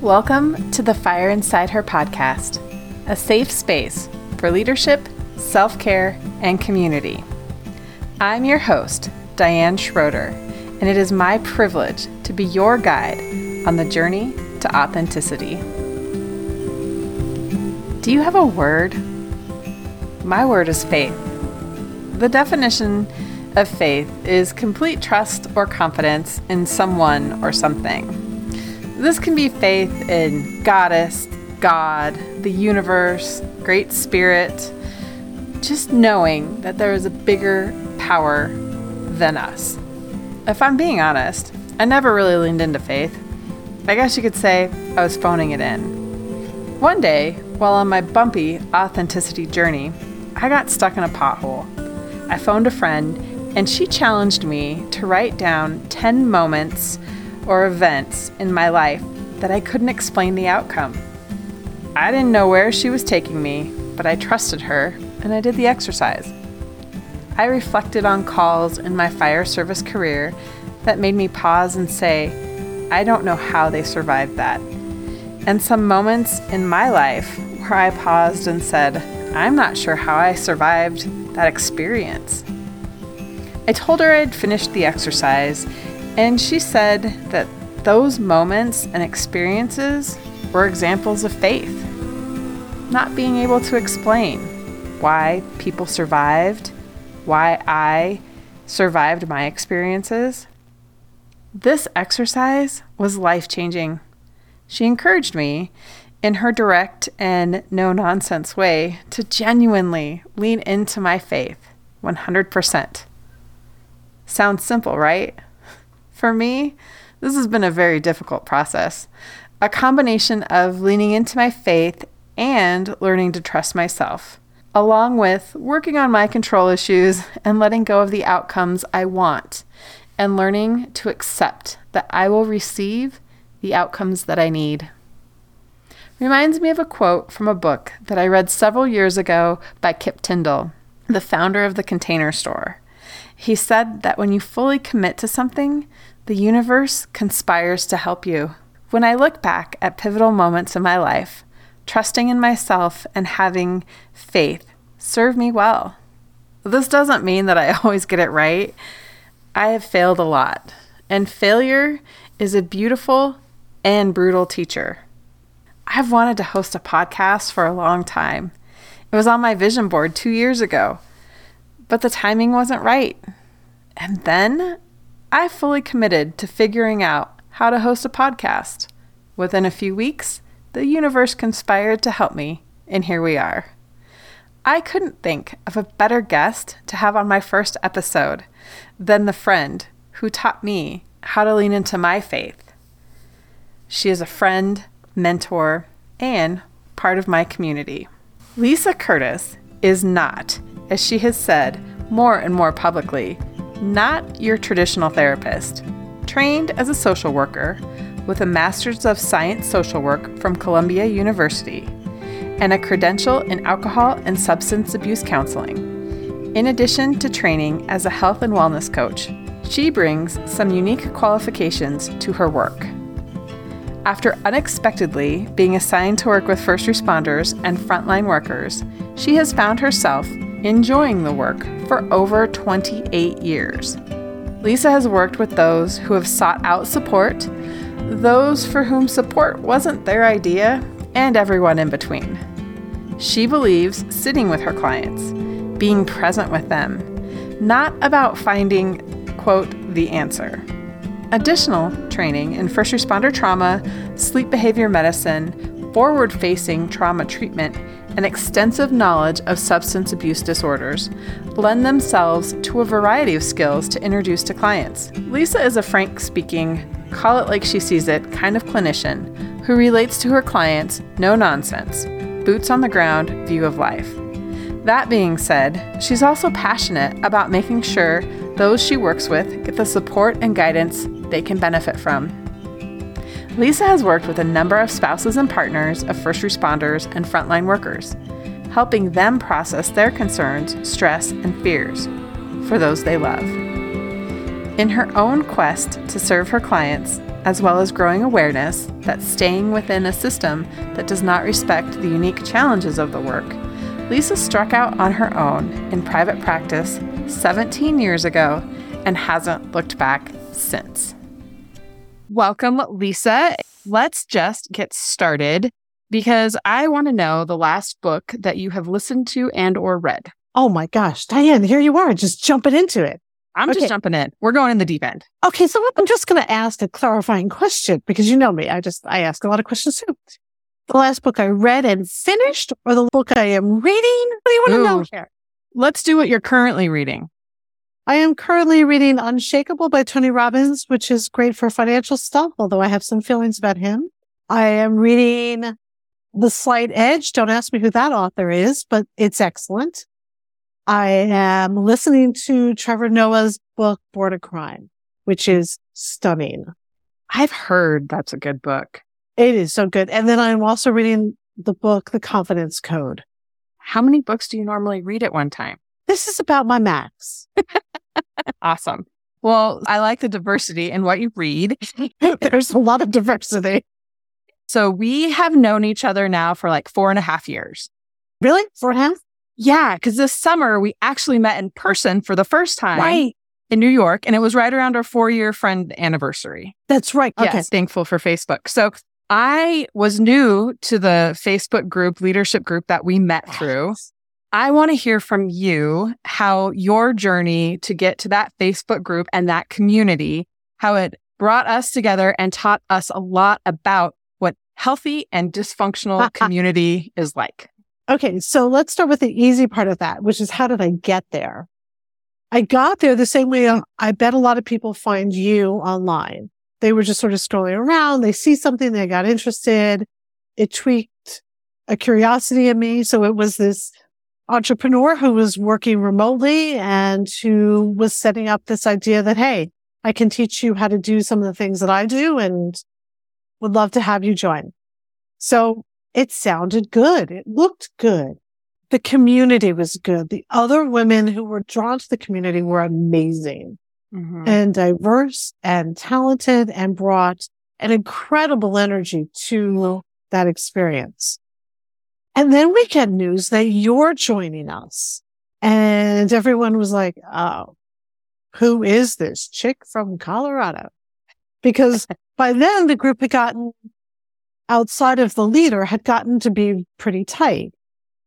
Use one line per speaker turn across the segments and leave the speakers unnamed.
Welcome to the Fire Inside Her podcast, a safe space for leadership, self care, and community. I'm your host, Diane Schroeder, and it is my privilege to be your guide on the journey to authenticity. Do you have a word? My word is faith. The definition of faith is complete trust or confidence in someone or something. This can be faith in Goddess, God, the universe, Great Spirit, just knowing that there is a bigger power than us. If I'm being honest, I never really leaned into faith. I guess you could say I was phoning it in. One day, while on my bumpy authenticity journey, I got stuck in a pothole. I phoned a friend and she challenged me to write down 10 moments or events in my life that I couldn't explain the outcome. I didn't know where she was taking me, but I trusted her and I did the exercise. I reflected on calls in my fire service career that made me pause and say, I don't know how they survived that. And some moments in my life where I paused and said, I'm not sure how I survived that experience. I told her I'd finished the exercise, and she said that those moments and experiences were examples of faith. Not being able to explain why people survived, why I survived my experiences. This exercise was life changing. She encouraged me, in her direct and no nonsense way, to genuinely lean into my faith 100%. Sounds simple, right? For me, this has been a very difficult process. A combination of leaning into my faith and learning to trust myself, along with working on my control issues and letting go of the outcomes I want, and learning to accept that I will receive the outcomes that I need. Reminds me of a quote from a book that I read several years ago by Kip Tindell, the founder of the Container Store. He said that when you fully commit to something, the universe conspires to help you. When I look back at pivotal moments in my life, trusting in myself and having faith serve me well. This doesn't mean that I always get it right. I have failed a lot, and failure is a beautiful and brutal teacher. I've wanted to host a podcast for a long time. It was on my vision board two years ago but the timing wasn't right. And then I fully committed to figuring out how to host a podcast. Within a few weeks, the universe conspired to help me, and here we are. I couldn't think of a better guest to have on my first episode than the friend who taught me how to lean into my faith. She is a friend, mentor, and part of my community. Lisa Curtis is not as she has said more and more publicly, not your traditional therapist. Trained as a social worker with a Master's of Science Social Work from Columbia University and a credential in alcohol and substance abuse counseling. In addition to training as a health and wellness coach, she brings some unique qualifications to her work. After unexpectedly being assigned to work with first responders and frontline workers, she has found herself enjoying the work for over 28 years. Lisa has worked with those who have sought out support, those for whom support wasn't their idea, and everyone in between. She believes sitting with her clients, being present with them, not about finding, quote, the answer. Additional training in first responder trauma, sleep behavior medicine, forward facing trauma treatment, and extensive knowledge of substance abuse disorders lend themselves to a variety of skills to introduce to clients. Lisa is a frank speaking, call it like she sees it kind of clinician who relates to her clients no nonsense, boots on the ground view of life. That being said, she's also passionate about making sure those she works with get the support and guidance they can benefit from Lisa has worked with a number of spouses and partners of first responders and frontline workers, helping them process their concerns, stress, and fears for those they love. In her own quest to serve her clients, as well as growing awareness that staying within a system that does not respect the unique challenges of the work, Lisa struck out on her own in private practice 17 years ago and hasn't looked back since. Welcome, Lisa. Let's just get started because I want to know the last book that you have listened to and or read.
Oh my gosh, Diane, here you are, just jumping into it.
I'm okay. just jumping in. We're going in the deep end.
Okay, so I'm just going to ask a clarifying question because you know me. I just I ask a lot of questions too. The last book I read and finished, or the book I am reading? What do you want to know here?
Let's do what you're currently reading.
I am currently reading Unshakable by Tony Robbins, which is great for financial stuff, although I have some feelings about him. I am reading The Slight Edge. Don't ask me who that author is, but it's excellent. I am listening to Trevor Noah's book, Born a Crime, which is stunning.
I've heard that's a good book.
It is so good. And then I'm also reading the book, The Confidence Code.
How many books do you normally read at one time?
This is about my max.
awesome. Well, I like the diversity in what you read.
There's a lot of diversity.
So we have known each other now for like four and a half years.
Really? Four and a half?
Yeah, because this summer we actually met in person for the first time.
Right.
In New York, and it was right around our four year friend anniversary.
That's right.
Okay. Yes, thankful for Facebook. So I was new to the Facebook group, leadership group that we met through. I want to hear from you how your journey to get to that Facebook group and that community, how it brought us together and taught us a lot about what healthy and dysfunctional uh, uh. community is like.
Okay. So let's start with the easy part of that, which is how did I get there? I got there the same way uh, I bet a lot of people find you online. They were just sort of strolling around. They see something, they got interested. It tweaked a curiosity in me. So it was this entrepreneur who was working remotely and who was setting up this idea that, Hey, I can teach you how to do some of the things that I do and would love to have you join. So it sounded good. It looked good. The community was good. The other women who were drawn to the community were amazing mm-hmm. and diverse and talented and brought an incredible energy to that experience. And then we get news that you're joining us. And everyone was like, Oh, who is this chick from Colorado? Because by then the group had gotten outside of the leader had gotten to be pretty tight.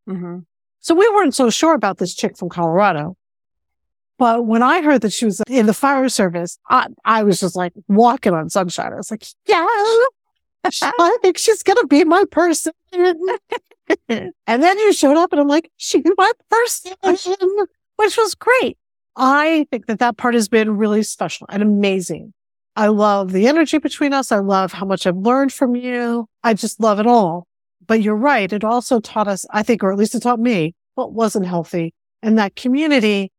Mm-hmm. So we weren't so sure about this chick from Colorado. But when I heard that she was in the fire service, I, I was just like walking on sunshine. I was like, yeah, I think she's going to be my person. and then you showed up and I'm like, she's my person, which was great. I think that that part has been really special and amazing. I love the energy between us. I love how much I've learned from you. I just love it all. But you're right. It also taught us, I think, or at least it taught me what wasn't healthy. And that community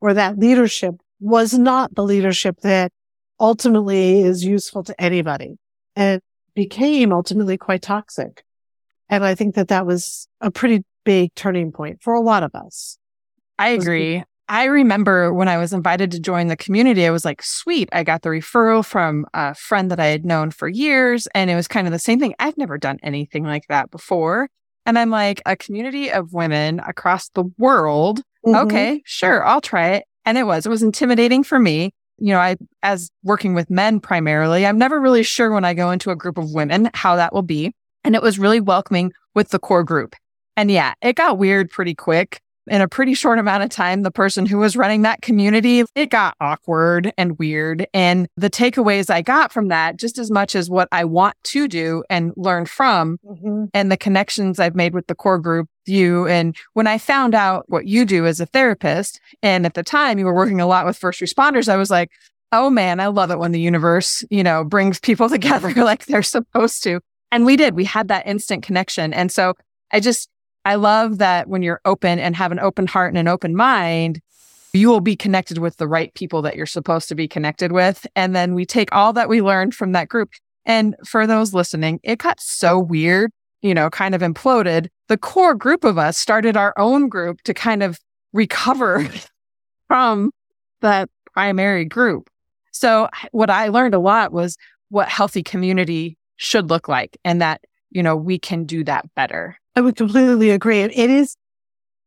or that leadership was not the leadership that ultimately is useful to anybody and became ultimately quite toxic. And I think that that was a pretty big turning point for a lot of us.
I agree. I remember when I was invited to join the community, I was like, sweet. I got the referral from a friend that I had known for years. And it was kind of the same thing. I've never done anything like that before. And I'm like, a community of women across the world. Mm-hmm. Okay, sure, I'll try it. And it was, it was intimidating for me. You know, I, as working with men primarily, I'm never really sure when I go into a group of women how that will be. And it was really welcoming with the core group. And yeah, it got weird pretty quick. In a pretty short amount of time, the person who was running that community, it got awkward and weird. And the takeaways I got from that, just as much as what I want to do and learn from, mm-hmm. and the connections I've made with the core group, you. And when I found out what you do as a therapist, and at the time you were working a lot with first responders, I was like, oh man, I love it when the universe, you know, brings people together like they're supposed to. And we did. We had that instant connection. And so I just, I love that when you're open and have an open heart and an open mind, you will be connected with the right people that you're supposed to be connected with. And then we take all that we learned from that group. And for those listening, it got so weird, you know, kind of imploded. The core group of us started our own group to kind of recover from that primary group. So what I learned a lot was what healthy community should look like and that, you know, we can do that better.
I would completely agree. It is,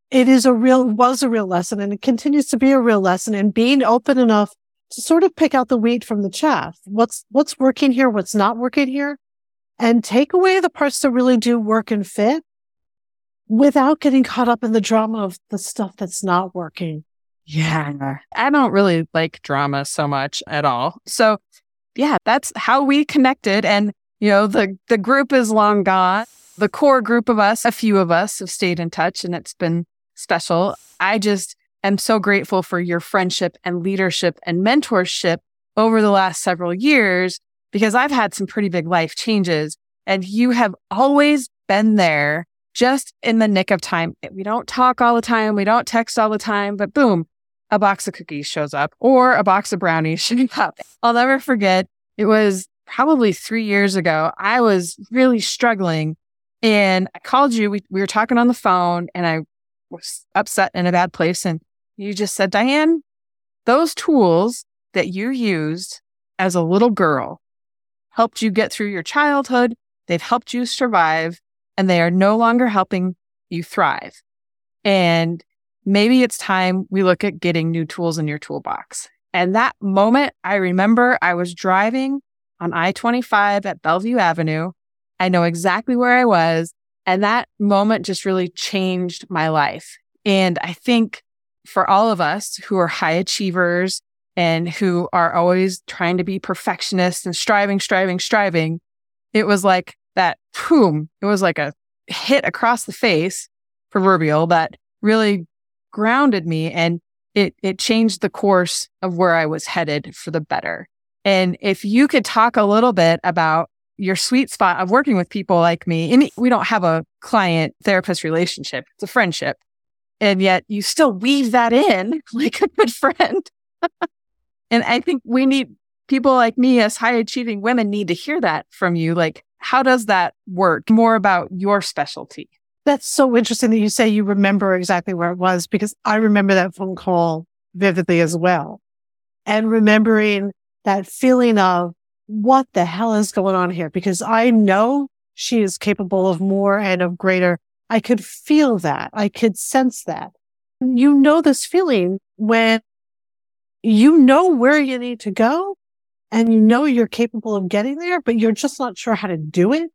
it is a real, was a real lesson and it continues to be a real lesson and being open enough to sort of pick out the wheat from the chaff. What's, what's working here? What's not working here? And take away the parts that really do work and fit without getting caught up in the drama of the stuff that's not working.
Yeah. I don't really like drama so much at all. So yeah, that's how we connected. And, you know, the, the group is long gone. The core group of us, a few of us have stayed in touch and it's been special. I just am so grateful for your friendship and leadership and mentorship over the last several years because I've had some pretty big life changes and you have always been there just in the nick of time. We don't talk all the time. We don't text all the time, but boom, a box of cookies shows up or a box of brownies shows up. I'll never forget. It was probably three years ago. I was really struggling and I called you. We, we were talking on the phone and I was upset in a bad place. And you just said, Diane, those tools that you used as a little girl helped you get through your childhood. They've helped you survive and they are no longer helping you thrive. And maybe it's time we look at getting new tools in your toolbox. And that moment, I remember I was driving on I 25 at Bellevue Avenue. I know exactly where I was. And that moment just really changed my life. And I think for all of us who are high achievers and who are always trying to be perfectionists and striving, striving, striving, it was like that boom, it was like a hit across the face, proverbial, that really grounded me and it, it changed the course of where I was headed for the better. And if you could talk a little bit about your sweet spot of working with people like me, and we don't have a client therapist relationship, it's a friendship. And yet you still weave that in like a good friend. and I think we need people like me as high achieving women need to hear that from you. Like, how does that work? More about your specialty.
That's so interesting that you say you remember exactly where it was because I remember that phone call vividly as well. And remembering that feeling of what the hell is going on here? Because I know she is capable of more and of greater. I could feel that. I could sense that. You know this feeling when you know where you need to go and you know you're capable of getting there, but you're just not sure how to do it.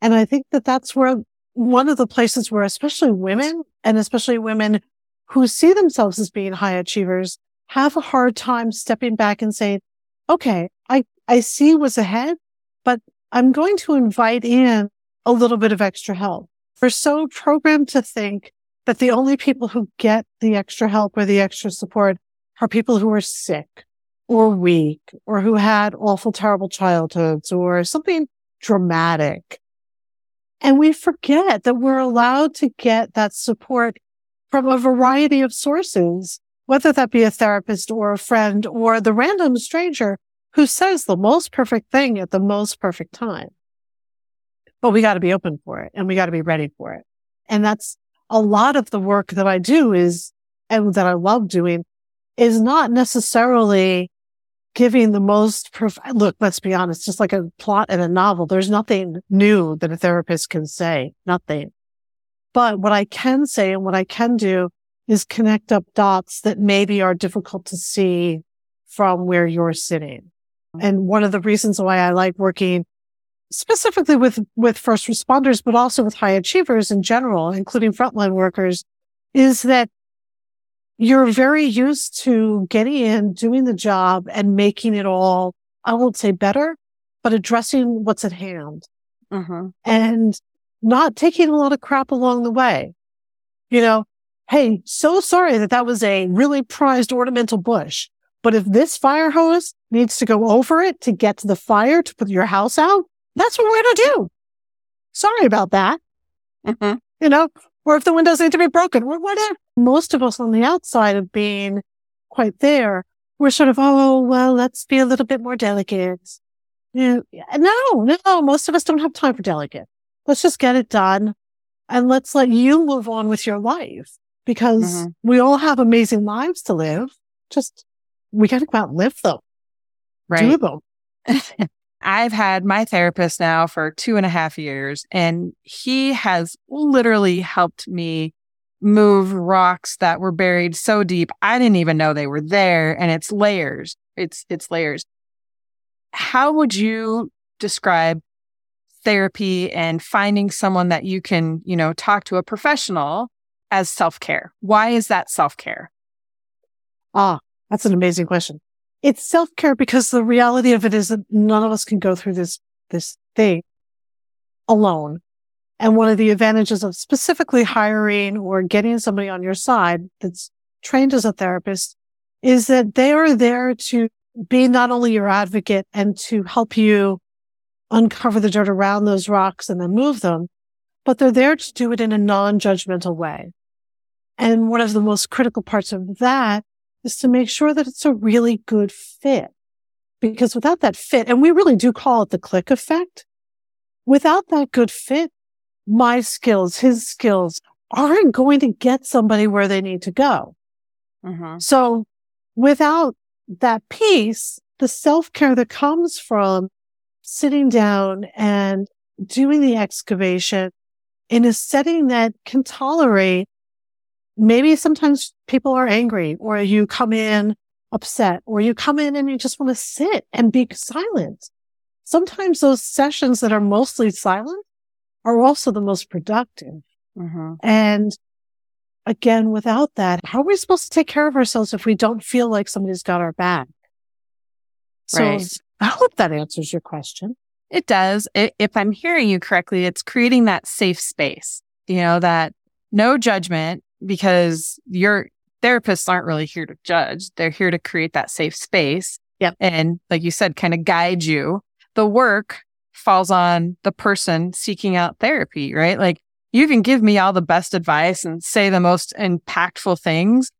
And I think that that's where one of the places where especially women and especially women who see themselves as being high achievers have a hard time stepping back and saying, okay, I, I see what's ahead, but I'm going to invite in a little bit of extra help. We're so programmed to think that the only people who get the extra help or the extra support are people who are sick or weak or who had awful, terrible childhoods or something dramatic. And we forget that we're allowed to get that support from a variety of sources, whether that be a therapist or a friend or the random stranger who says the most perfect thing at the most perfect time. But we got to be open for it and we got to be ready for it. And that's a lot of the work that I do is, and that I love doing is not necessarily giving the most prof- look let's be honest just like a plot in a novel there's nothing new that a therapist can say nothing but what i can say and what i can do is connect up dots that maybe are difficult to see from where you're sitting and one of the reasons why i like working specifically with with first responders but also with high achievers in general including frontline workers is that you're very used to getting in, doing the job and making it all, I won't say better, but addressing what's at hand mm-hmm. and not taking a lot of crap along the way. You know, hey, so sorry that that was a really prized ornamental bush. But if this fire hose needs to go over it to get to the fire to put your house out, that's what we're going to do. Sorry about that. Mm-hmm. You know, or if the windows need to be broken or whatever. Most of us on the outside of being quite there, we're sort of, oh, well, let's be a little bit more delicate. No, no, most of us don't have time for delicate. Let's just get it done and let's let you move on with your life because mm-hmm. we all have amazing lives to live. Just we got to go out and live them. Right. Do them.
I've had my therapist now for two and a half years, and he has literally helped me move rocks that were buried so deep I didn't even know they were there. And it's layers. It's it's layers. How would you describe therapy and finding someone that you can, you know, talk to a professional as self-care? Why is that self-care?
Ah, that's an amazing question. It's self-care because the reality of it is that none of us can go through this, this thing alone. And one of the advantages of specifically hiring or getting somebody on your side that's trained as a therapist is that they are there to be not only your advocate and to help you uncover the dirt around those rocks and then move them, but they're there to do it in a non-judgmental way. And one of the most critical parts of that is to make sure that it's a really good fit. Because without that fit, and we really do call it the click effect, without that good fit, my skills, his skills aren't going to get somebody where they need to go. Mm-hmm. So without that piece, the self care that comes from sitting down and doing the excavation in a setting that can tolerate maybe sometimes people are angry or you come in upset or you come in and you just want to sit and be silent. Sometimes those sessions that are mostly silent are also the most productive. Mm-hmm. And again, without that, how are we supposed to take care of ourselves if we don't feel like somebody's got our back? So right. I hope that answers your question.
It does. If I'm hearing you correctly, it's creating that safe space, you know, that no judgment because your therapists aren't really here to judge. They're here to create that safe space.
Yep.
And like you said, kind of guide you. The work falls on the person seeking out therapy, right? Like you can give me all the best advice and say the most impactful things.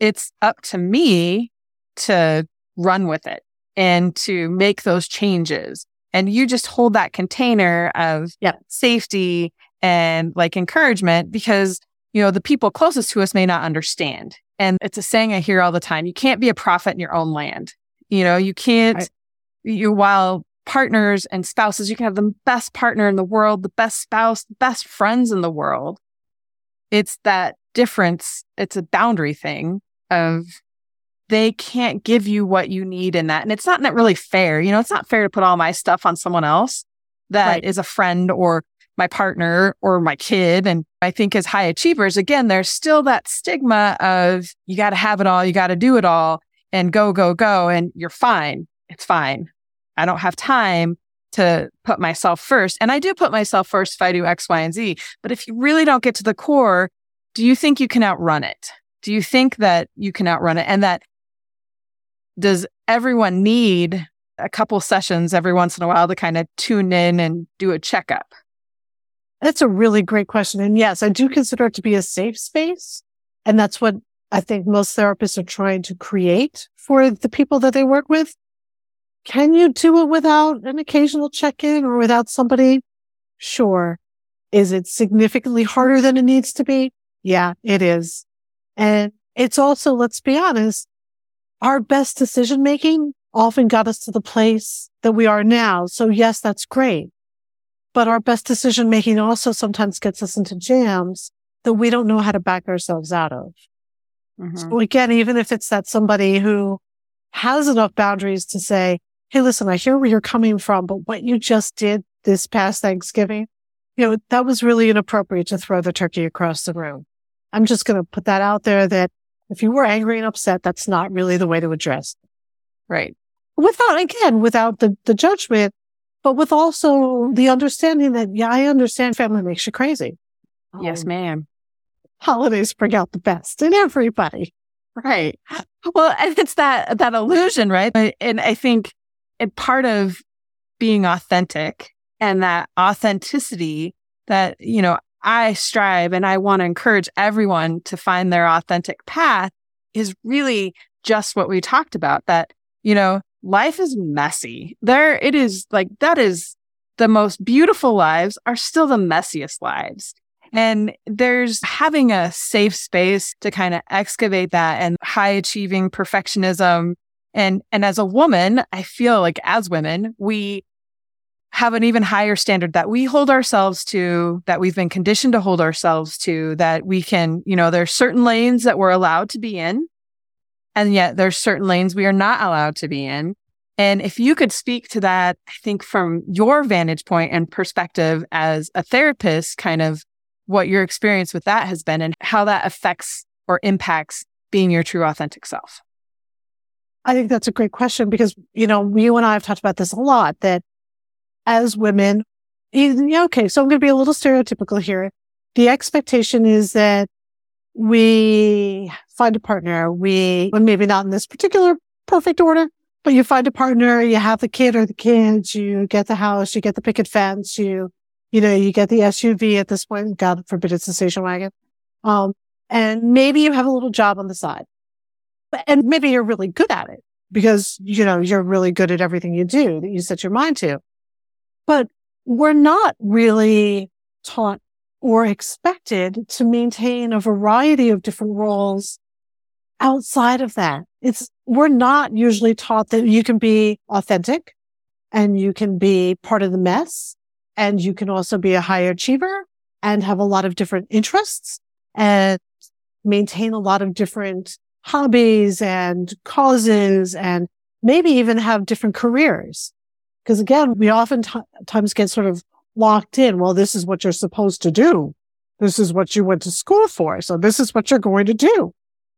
It's up to me to run with it and to make those changes. And you just hold that container of
yep.
safety and like encouragement because, you know, the people closest to us may not understand. And it's a saying I hear all the time. You can't be a prophet in your own land. You know, you can't, right. you, while partners and spouses. You can have the best partner in the world, the best spouse, the best friends in the world. It's that difference. It's a boundary thing of they can't give you what you need in that. And it's not really fair. You know, it's not fair to put all my stuff on someone else that right. is a friend or my partner or my kid. And I think as high achievers, again, there's still that stigma of you got to have it all, you got to do it all and go, go, go. And you're fine. It's fine. I don't have time to put myself first. And I do put myself first if I do X, Y, and Z. But if you really don't get to the core, do you think you can outrun it? Do you think that you can outrun it? And that does everyone need a couple sessions every once in a while to kind of tune in and do a checkup?
That's a really great question. And yes, I do consider it to be a safe space. And that's what I think most therapists are trying to create for the people that they work with. Can you do it without an occasional check in or without somebody? Sure. Is it significantly harder than it needs to be? Yeah, it is. And it's also, let's be honest, our best decision making often got us to the place that we are now. So yes, that's great. But our best decision making also sometimes gets us into jams that we don't know how to back ourselves out of. Mm-hmm. So again, even if it's that somebody who has enough boundaries to say, Hey, listen, I hear where you're coming from, but what you just did this past Thanksgiving, you know, that was really inappropriate to throw the turkey across the room. I'm just going to put that out there that if you were angry and upset, that's not really the way to address. It.
Right.
Without, again, without the, the judgment, but with also the understanding that, yeah, I understand family makes you crazy.
Yes, um, ma'am.
Holidays bring out the best in everybody.
Right. Well, and it's that, that illusion, right? And I think and part of being authentic and that authenticity that, you know, I strive and I want to encourage everyone to find their authentic path is really just what we talked about that, you know, life is messy. There it is like that is the most beautiful lives are still the messiest lives. And there's having a safe space to kind of excavate that and high achieving perfectionism and, and as a woman, I feel like as women, we have an even higher standard that we hold ourselves to, that we've been conditioned to hold ourselves to, that we can, you know, there's certain lanes that we're allowed to be in. And yet there's certain lanes we are not allowed to be in. And if you could speak to that, I think from your vantage point and perspective as a therapist, kind of what your experience with that has been and how that affects or impacts being your true authentic self.
I think that's a great question because, you know, you and I have talked about this a lot that as women, okay, so I'm going to be a little stereotypical here. The expectation is that we find a partner. We, well, maybe not in this particular perfect order, but you find a partner, you have the kid or the kids, you get the house, you get the picket fence, you, you know, you get the SUV at this point. God forbid it's a station wagon. Um, and maybe you have a little job on the side but, and maybe you're really good at it because, you know, you're really good at everything you do that you set your mind to. But we're not really taught or expected to maintain a variety of different roles outside of that. It's, we're not usually taught that you can be authentic and you can be part of the mess and you can also be a high achiever and have a lot of different interests and maintain a lot of different hobbies and causes and maybe even have different careers. Because again, we oftentimes get sort of locked in. Well, this is what you're supposed to do. This is what you went to school for. So this is what you're going to do.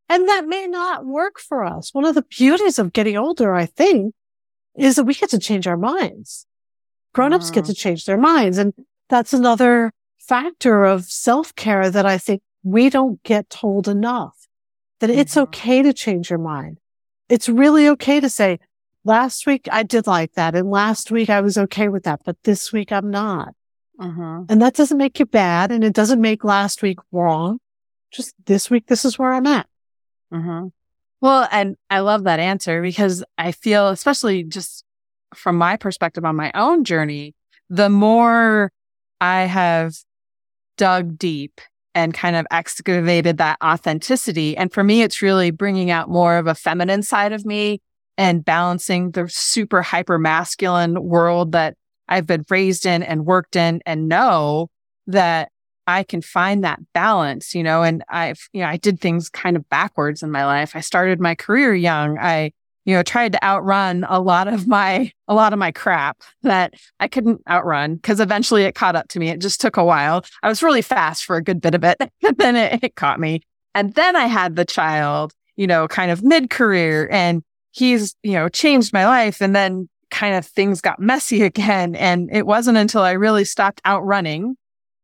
And that may not work for us. One of the beauties of getting older, I think, is that we get to change our minds. Grown-ups get mm-hmm. to change their minds. And that's another factor of self-care that I think we don't get told enough that it's mm-hmm. okay to change your mind. It's really okay to say, last week I did like that. And last week I was okay with that, but this week I'm not. Uh-huh. And that doesn't make you bad. And it doesn't make last week wrong. Just this week, this is where I'm at.
Uh-huh. Well, and I love that answer because I feel, especially just from my perspective on my own journey, the more I have dug deep and kind of excavated that authenticity. And for me, it's really bringing out more of a feminine side of me and balancing the super hyper masculine world that I've been raised in and worked in and know that I can find that balance, you know, and I've, you know, I did things kind of backwards in my life. I started my career young. I, you know, tried to outrun a lot of my, a lot of my crap that I couldn't outrun because eventually it caught up to me. It just took a while. I was really fast for a good bit of it. and then it, it caught me. And then I had the child, you know, kind of mid career and he's, you know, changed my life. And then kind of things got messy again. And it wasn't until I really stopped outrunning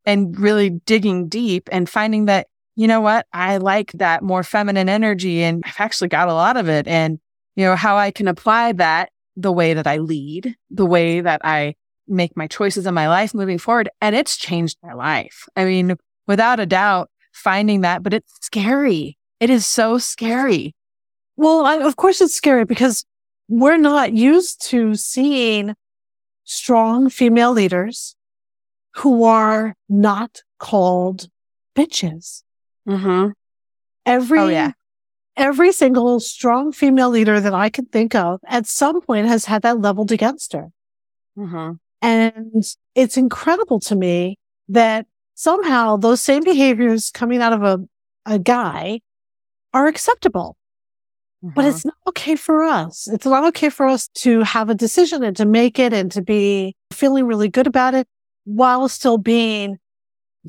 and really digging deep and finding that, you know what, I like that more feminine energy and I've actually got a lot of it. And, you know, how I can apply that the way that I lead, the way that I make my choices in my life moving forward. And it's changed my life. I mean, without a doubt, finding that, but it's scary. It is so scary
well, I, of course it's scary because we're not used to seeing strong female leaders who are not called bitches. Mm-hmm. Every, oh, yeah. every single strong female leader that I can think of at some point has had that leveled against her. Mm-hmm. And it's incredible to me that somehow those same behaviors coming out of a, a guy are acceptable. But it's mm-hmm. not okay for us. It's not okay for us to have a decision and to make it and to be feeling really good about it while still being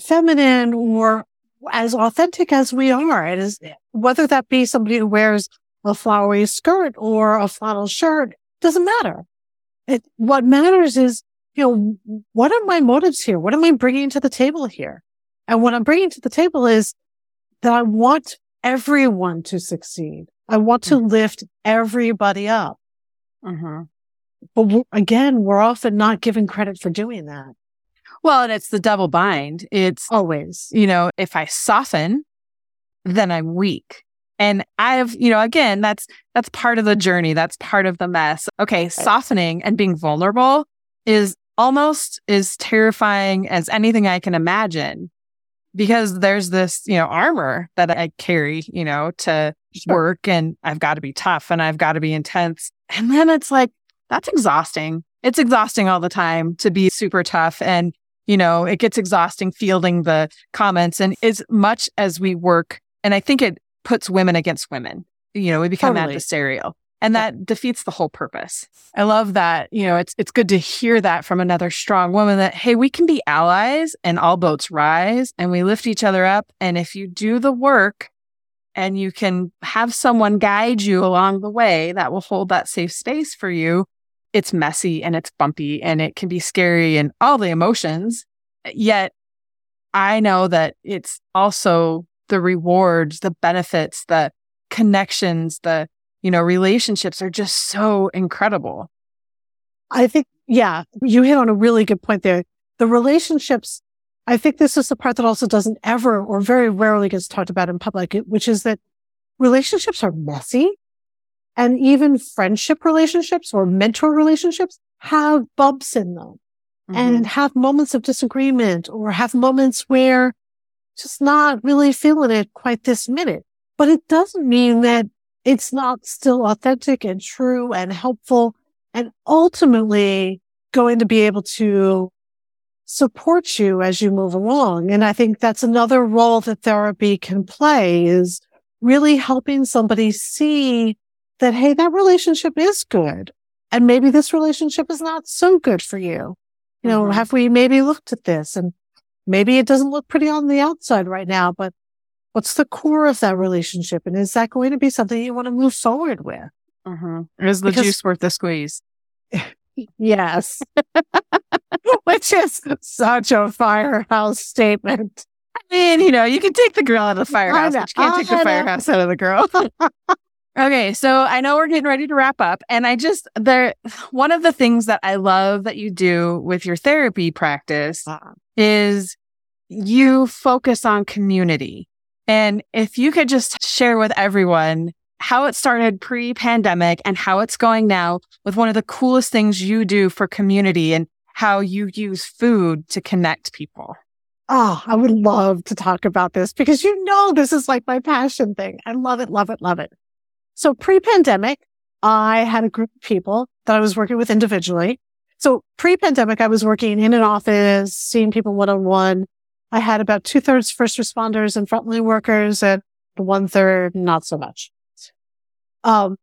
feminine or as authentic as we are. It is whether that be somebody who wears a flowery skirt or a flannel shirt doesn't matter. It, what matters is, you know, what are my motives here? What am I bringing to the table here? And what I'm bringing to the table is that I want everyone to succeed. I want to mm-hmm. lift everybody up. Mm-hmm. But again, we're often not given credit for doing that.
Well, and it's the double bind. It's
always,
you know, if I soften, then I'm weak. And I've, you know, again, that's, that's part of the journey. That's part of the mess. Okay. Softening and being vulnerable is almost as terrifying as anything I can imagine because there's this, you know, armor that I carry, you know, to sure. work and I've got to be tough and I've got to be intense. And then it's like, that's exhausting. it's exhausting all the time to be super tough. And, you know, it gets exhausting fielding the comments. And as much as we work, and I think it puts women against women, you know, we become totally. adversarial and that defeats the whole purpose. I love that. You know, it's it's good to hear that from another strong woman that hey, we can be allies and all boats rise and we lift each other up and if you do the work and you can have someone guide you along the way that will hold that safe space for you, it's messy and it's bumpy and it can be scary and all the emotions. Yet I know that it's also the rewards, the benefits, the connections, the you know, relationships are just so incredible.
I think, yeah, you hit on a really good point there. The relationships, I think this is the part that also doesn't ever or very rarely gets talked about in public, which is that relationships are messy and even friendship relationships or mentor relationships have bumps in them mm-hmm. and have moments of disagreement or have moments where just not really feeling it quite this minute. But it doesn't mean that it's not still authentic and true and helpful and ultimately going to be able to support you as you move along. And I think that's another role that therapy can play is really helping somebody see that, Hey, that relationship is good. And maybe this relationship is not so good for you. You know, mm-hmm. have we maybe looked at this and maybe it doesn't look pretty on the outside right now, but What's the core of that relationship? And is that going to be something you want to move forward with?
Mm-hmm. Is the because, juice worth the squeeze?
yes. Which is such a firehouse statement.
I mean, you know, you can take the girl out of the firehouse, but you can't take the firehouse out of the girl. okay, so I know we're getting ready to wrap up, and I just there one of the things that I love that you do with your therapy practice uh-huh. is you focus on community. And if you could just share with everyone how it started pre pandemic and how it's going now with one of the coolest things you do for community and how you use food to connect people.
Oh, I would love to talk about this because you know, this is like my passion thing. I love it, love it, love it. So pre pandemic, I had a group of people that I was working with individually. So pre pandemic, I was working in an office, seeing people one on one. I had about two thirds first responders and frontline workers and one third not so much. Um,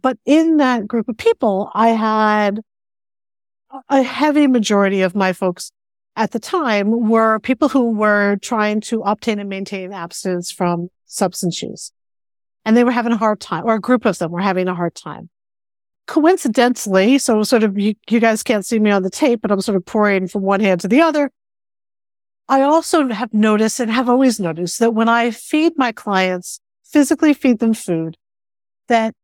but in that group of people, I had a heavy majority of my folks at the time were people who were trying to obtain and maintain abstinence from substance use. And they were having a hard time, or a group of them were having a hard time. Coincidentally, so sort of you, you guys can't see me on the tape, but I'm sort of pouring from one hand to the other. I also have noticed and have always noticed that when I feed my clients, physically feed them food, that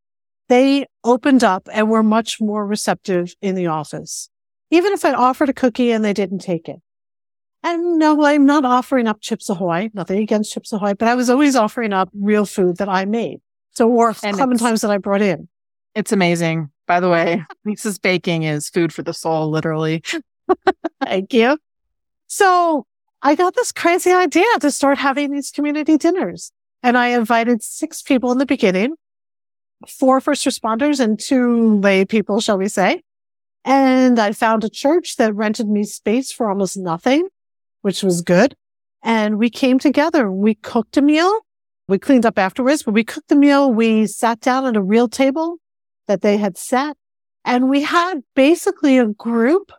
they opened up and were much more receptive in the office. Even if I offered a cookie and they didn't take it. And no, I'm not offering up Chips Ahoy, nothing against Chips Ahoy, but I was always offering up real food that I made. So, or and clementines that I brought in.
It's amazing. By the way, Lisa's baking is food for the soul, literally.
Thank you. So I got this crazy idea to start having these community dinners. And I invited six people in the beginning, four first responders and two lay people, shall we say. And I found a church that rented me space for almost nothing, which was good. And we came together. We cooked a meal. We cleaned up afterwards, but we cooked the meal. We sat down at a real table that they had set and we had basically a group,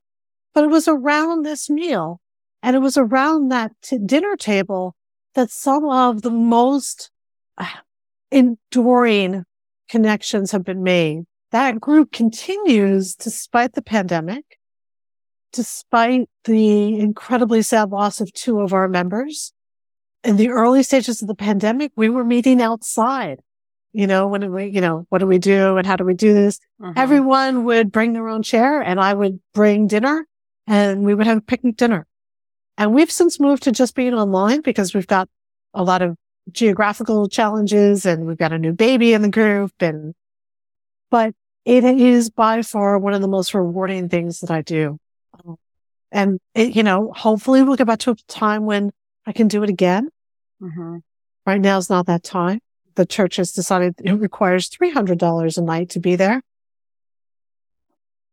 but it was around this meal. And it was around that t- dinner table that some of the most uh, enduring connections have been made. That group continues despite the pandemic, despite the incredibly sad loss of two of our members. In the early stages of the pandemic, we were meeting outside. You know, when we, you know, what do we do and how do we do this? Uh-huh. Everyone would bring their own chair and I would bring dinner and we would have a picnic dinner. And we've since moved to just being online because we've got a lot of geographical challenges and we've got a new baby in the group and, but it is by far one of the most rewarding things that I do. And it, you know, hopefully we'll get back to a time when I can do it again. Mm-hmm. Right now is not that time. The church has decided it requires $300 a night to be there.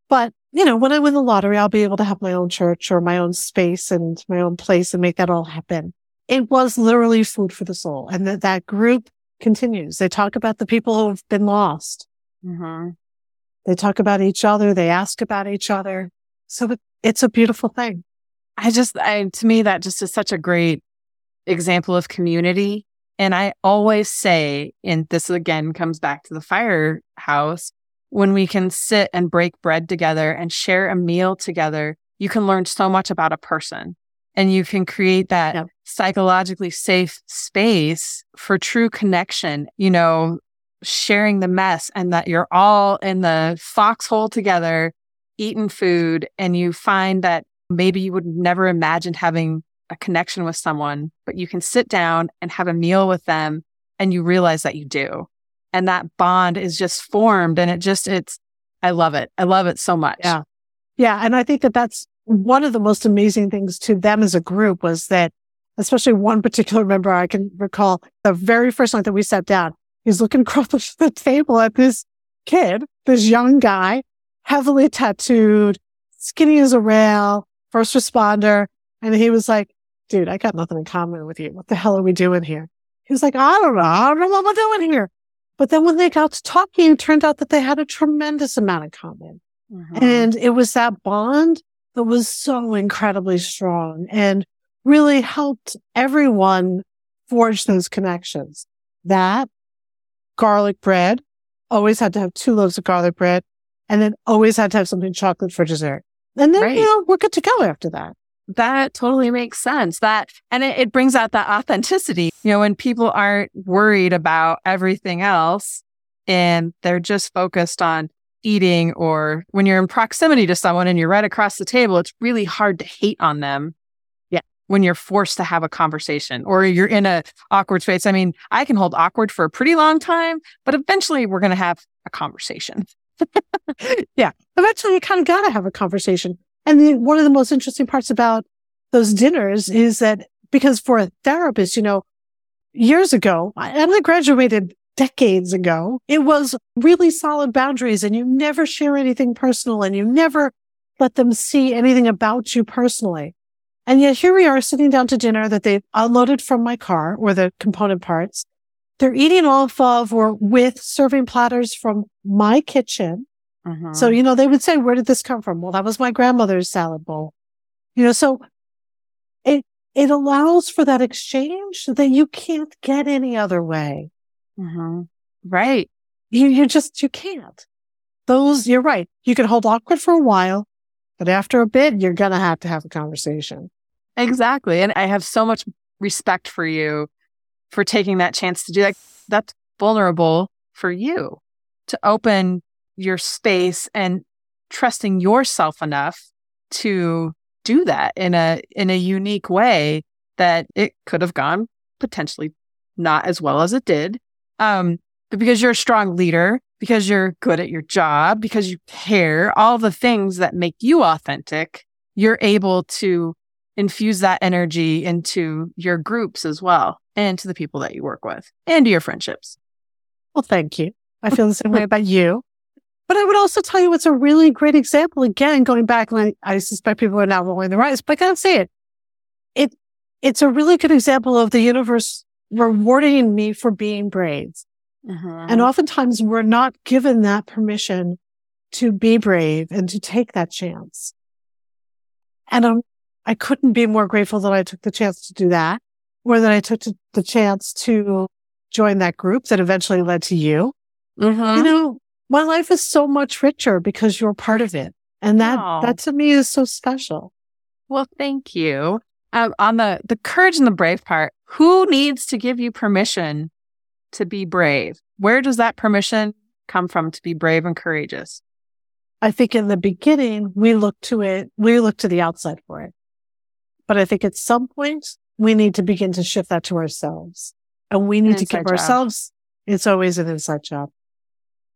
But you know, when I win the lottery, I'll be able to have my own church or my own space and my own place and make that all happen. It was literally food for the soul. And that, that group continues. They talk about the people who've been lost. Mm-hmm. They talk about each other. They ask about each other. So it's a beautiful thing.
I just, I, to me, that just is such a great example of community. And I always say, and this again comes back to the firehouse, when we can sit and break bread together and share a meal together, you can learn so much about a person and you can create that yep. psychologically safe space for true connection, you know, sharing the mess and that you're all in the foxhole together eating food and you find that maybe you would never imagine having a connection with someone, but you can sit down and have a meal with them and you realize that you do and that bond is just formed and it just it's i love it. I love it so much.
Yeah. Yeah and i think that that's one of the most amazing things to them as a group was that especially one particular member i can recall the very first night that we sat down he's looking across the table at this kid this young guy heavily tattooed skinny as a rail first responder and he was like dude i got nothing in common with you. What the hell are we doing here? He was like i don't know. I don't know what we're doing here but then when they got to talking, it turned out that they had a tremendous amount in common. Mm-hmm. And it was that bond that was so incredibly strong and really helped everyone forge those connections. That garlic bread always had to have two loaves of garlic bread and then always had to have something chocolate for dessert. And then, right. you know, we're good to go after that
that totally makes sense. That, and it, it brings out that authenticity. You know, when people aren't worried about everything else and they're just focused on eating or when you're in proximity to someone and you're right across the table, it's really hard to hate on them. Yeah. When you're forced to have a conversation or you're in a awkward space. I mean, I can hold awkward for a pretty long time, but eventually we're going to have a conversation.
yeah. Eventually you kind of got to have a conversation. And the, one of the most interesting parts about those dinners is that because for a therapist, you know, years ago, and I graduated decades ago, it was really solid boundaries and you never share anything personal and you never let them see anything about you personally. And yet here we are sitting down to dinner that they've unloaded from my car or the component parts. They're eating off of or with serving platters from my kitchen Mm-hmm. So, you know, they would say, where did this come from? Well, that was my grandmother's salad bowl. You know, so it, it allows for that exchange that you can't get any other way.
Mm-hmm. Right.
You, you just, you can't. Those, you're right. You can hold awkward for a while, but after a bit, you're going to have to have a conversation.
Exactly. And I have so much respect for you for taking that chance to do that. That's vulnerable for you to open your space and trusting yourself enough to do that in a in a unique way that it could have gone potentially not as well as it did. Um but because you're a strong leader because you're good at your job because you care all the things that make you authentic you're able to infuse that energy into your groups as well and to the people that you work with and to your friendships.
Well thank you. I feel the same way about you but I would also tell you it's a really great example. Again, going back, and I, I suspect people are now rolling their eyes, but I gotta say it. It it's a really good example of the universe rewarding me for being brave. Uh-huh. And oftentimes we're not given that permission to be brave and to take that chance. And I'm, I couldn't be more grateful that I took the chance to do that or that I took to, the chance to join that group that eventually led to you. Uh-huh. You know, my life is so much richer because you're part of it. And that, oh. that to me is so special.
Well, thank you. Um, on the, the courage and the brave part, who needs to give you permission to be brave? Where does that permission come from to be brave and courageous?
I think in the beginning, we look to it, we look to the outside for it. But I think at some point, we need to begin to shift that to ourselves. And we need to give job. ourselves, it's always an inside job.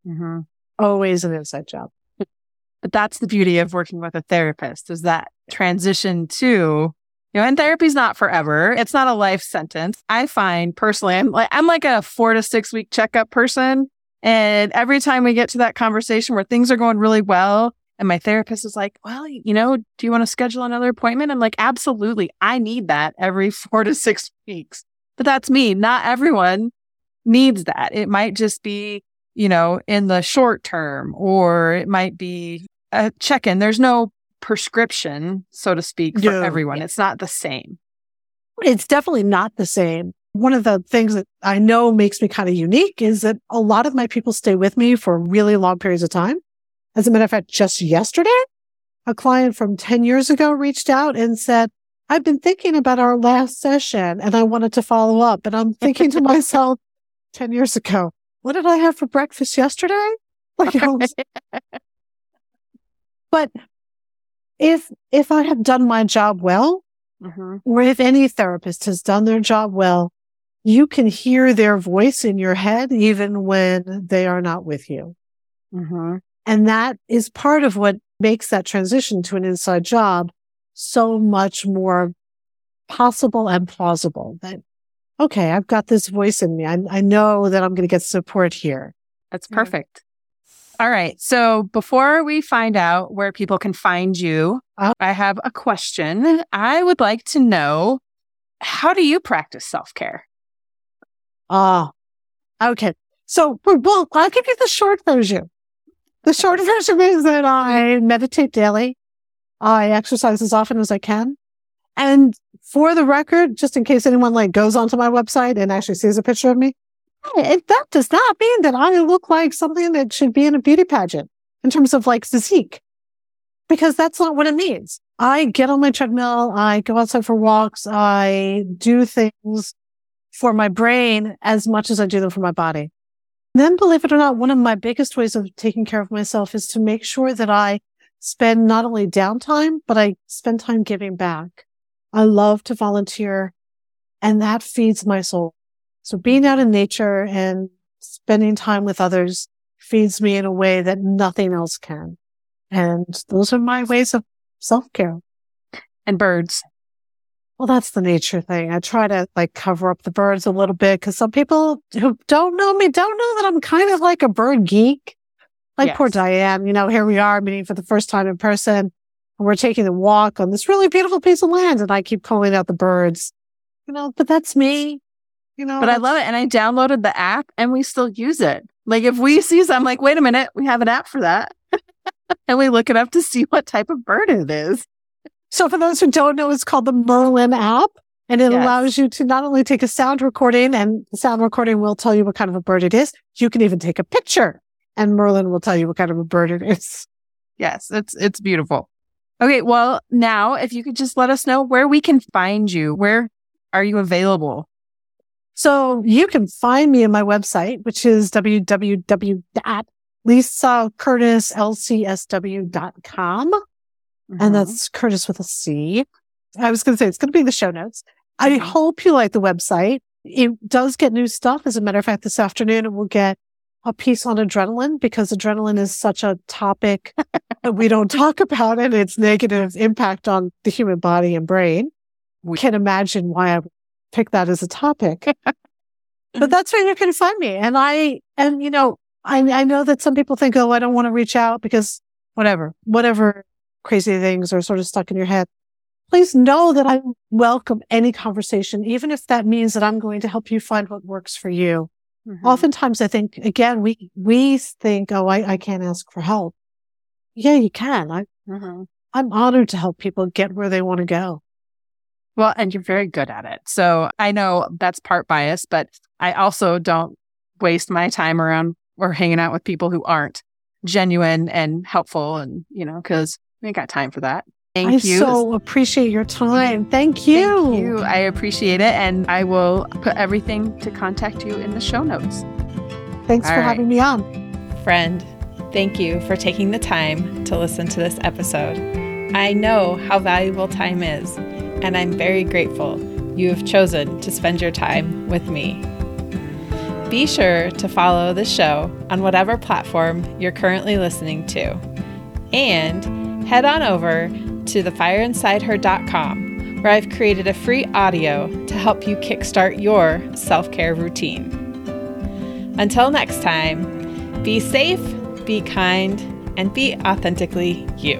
Mm-hmm. Always an inside job.
But that's the beauty of working with a therapist is that transition to, you know, and therapy's not forever. It's not a life sentence. I find personally, I'm like, I'm like a four to six week checkup person. And every time we get to that conversation where things are going really well, And my therapist is like, well, you know, do you want to schedule another appointment? I'm like, absolutely. I need that every four to six weeks. But that's me. Not everyone needs that. It might just be, you know, in the short term, or it might be a check in. There's no prescription, so to speak, for
No.
everyone. It's not the same.
It's definitely not the same. One of the things that I know makes me kind of unique is that a lot of my people stay with me for really long periods of time. As a matter of fact, just yesterday, a client from 10 years ago reached out and said, I've been thinking about our last session and I wanted to follow up. And I'm thinking to myself, 10 years ago, what did I have for breakfast yesterday? Like, I was- but if, if I have done my job well,
Mm-hmm.
or if any therapist has done their job well, you can hear their voice in your head even when they are not with you.
Mm-hmm.
And that is part of what makes that transition to an inside job so much more possible and plausible that, okay, I've got this voice in me. I, I know that I'm going to get support here.
That's
Yeah.
perfect. All right. So before we find out where people can find you,
Uh.
I have a question. I would like to know how do you practice self care?
Ah, okay. So, well, I'll give you the short version. The short version is that I meditate daily. I exercise as often as I can. And for the record, just in case anyone like goes onto my website and actually sees a picture of me, it, that does not mean that I look like something that should be in a beauty pageant in terms of like physique, because that's not what it means. I get on my treadmill. I go outside for walks. I do things for my brain as much as I do them for my body. Then, believe it or not, one of my biggest ways of taking care of myself is to make sure that I spend not only downtime, but I spend time giving back. I love to volunteer and that feeds my soul. So being out in nature and spending time with others feeds me in a way that nothing else can. And those are my ways of self care.
And birds.
Well, that's the nature thing. I try to like cover up the birds a little bit because some people who don't know me don't know that I'm kind of like a bird geek. Like poor Diane, you know, here we are meeting for the first time in person. We're taking a walk on this really beautiful piece of land and I keep calling out the birds, you know, but that's me, you know.
But I love it. And I downloaded the app and we still use it. Like if we see some, I'm like, wait a minute, we have an app for that. and we look it up to see what type of bird it is.
So for those who don't know, it's called the Merlin app and it
Yes.
allows you to not only take a sound recording and the sound recording will tell you what kind of a bird it is. You can even take a picture and Merlin will tell you what kind of a bird it is.
Yes, it's it's beautiful. Okay, well, now if you could just let us know where we can find you. Where are you available?
So you can find me on my website, which is www.lisacurtislcsw.com.
Mm-hmm.
And that's Curtis with a C. I was going to say it's going to be in the show notes. I
Mhm.
hope you like the website. It does get new stuff. As a matter of fact, this afternoon it will get a piece on adrenaline because adrenaline is such a topic that we don't talk about and its negative impact on the human body and brain. We can imagine why I picked that as a topic. but that's where you can find me. And I, and you know, I, I know that some people think, oh, I don't want to reach out because whatever, whatever crazy things are sort of stuck in your head. Please know that I welcome any conversation, even if that means that I'm going to help you find what works for you.
Mhm.
Oftentimes I think, again, we, we think, oh, I, I can't ask for help. Yeah, you can. I,
Mhm.
I'm honored to help people get where they want to go.
Well, and you're very good at it. So I know that's part bias, but I also don't waste my time around or hanging out with people who aren't genuine and helpful and, you know, because we ain't got time for that. Thank
I
you.
so appreciate your time. Thank you.
Thank you. I appreciate it. And I will put everything to contact you in the show notes.
Thanks
All
for
right.
having me on.
Friend, thank you for taking the time to listen to this episode. I know how valuable time is, and I'm very grateful you have chosen to spend your time with me. Be sure to follow the show on whatever platform you're currently listening to. And head on over to thefireinsideher.com, where I've created a free audio to help you kickstart your self care routine. Until next time, be safe, be kind, and be authentically you.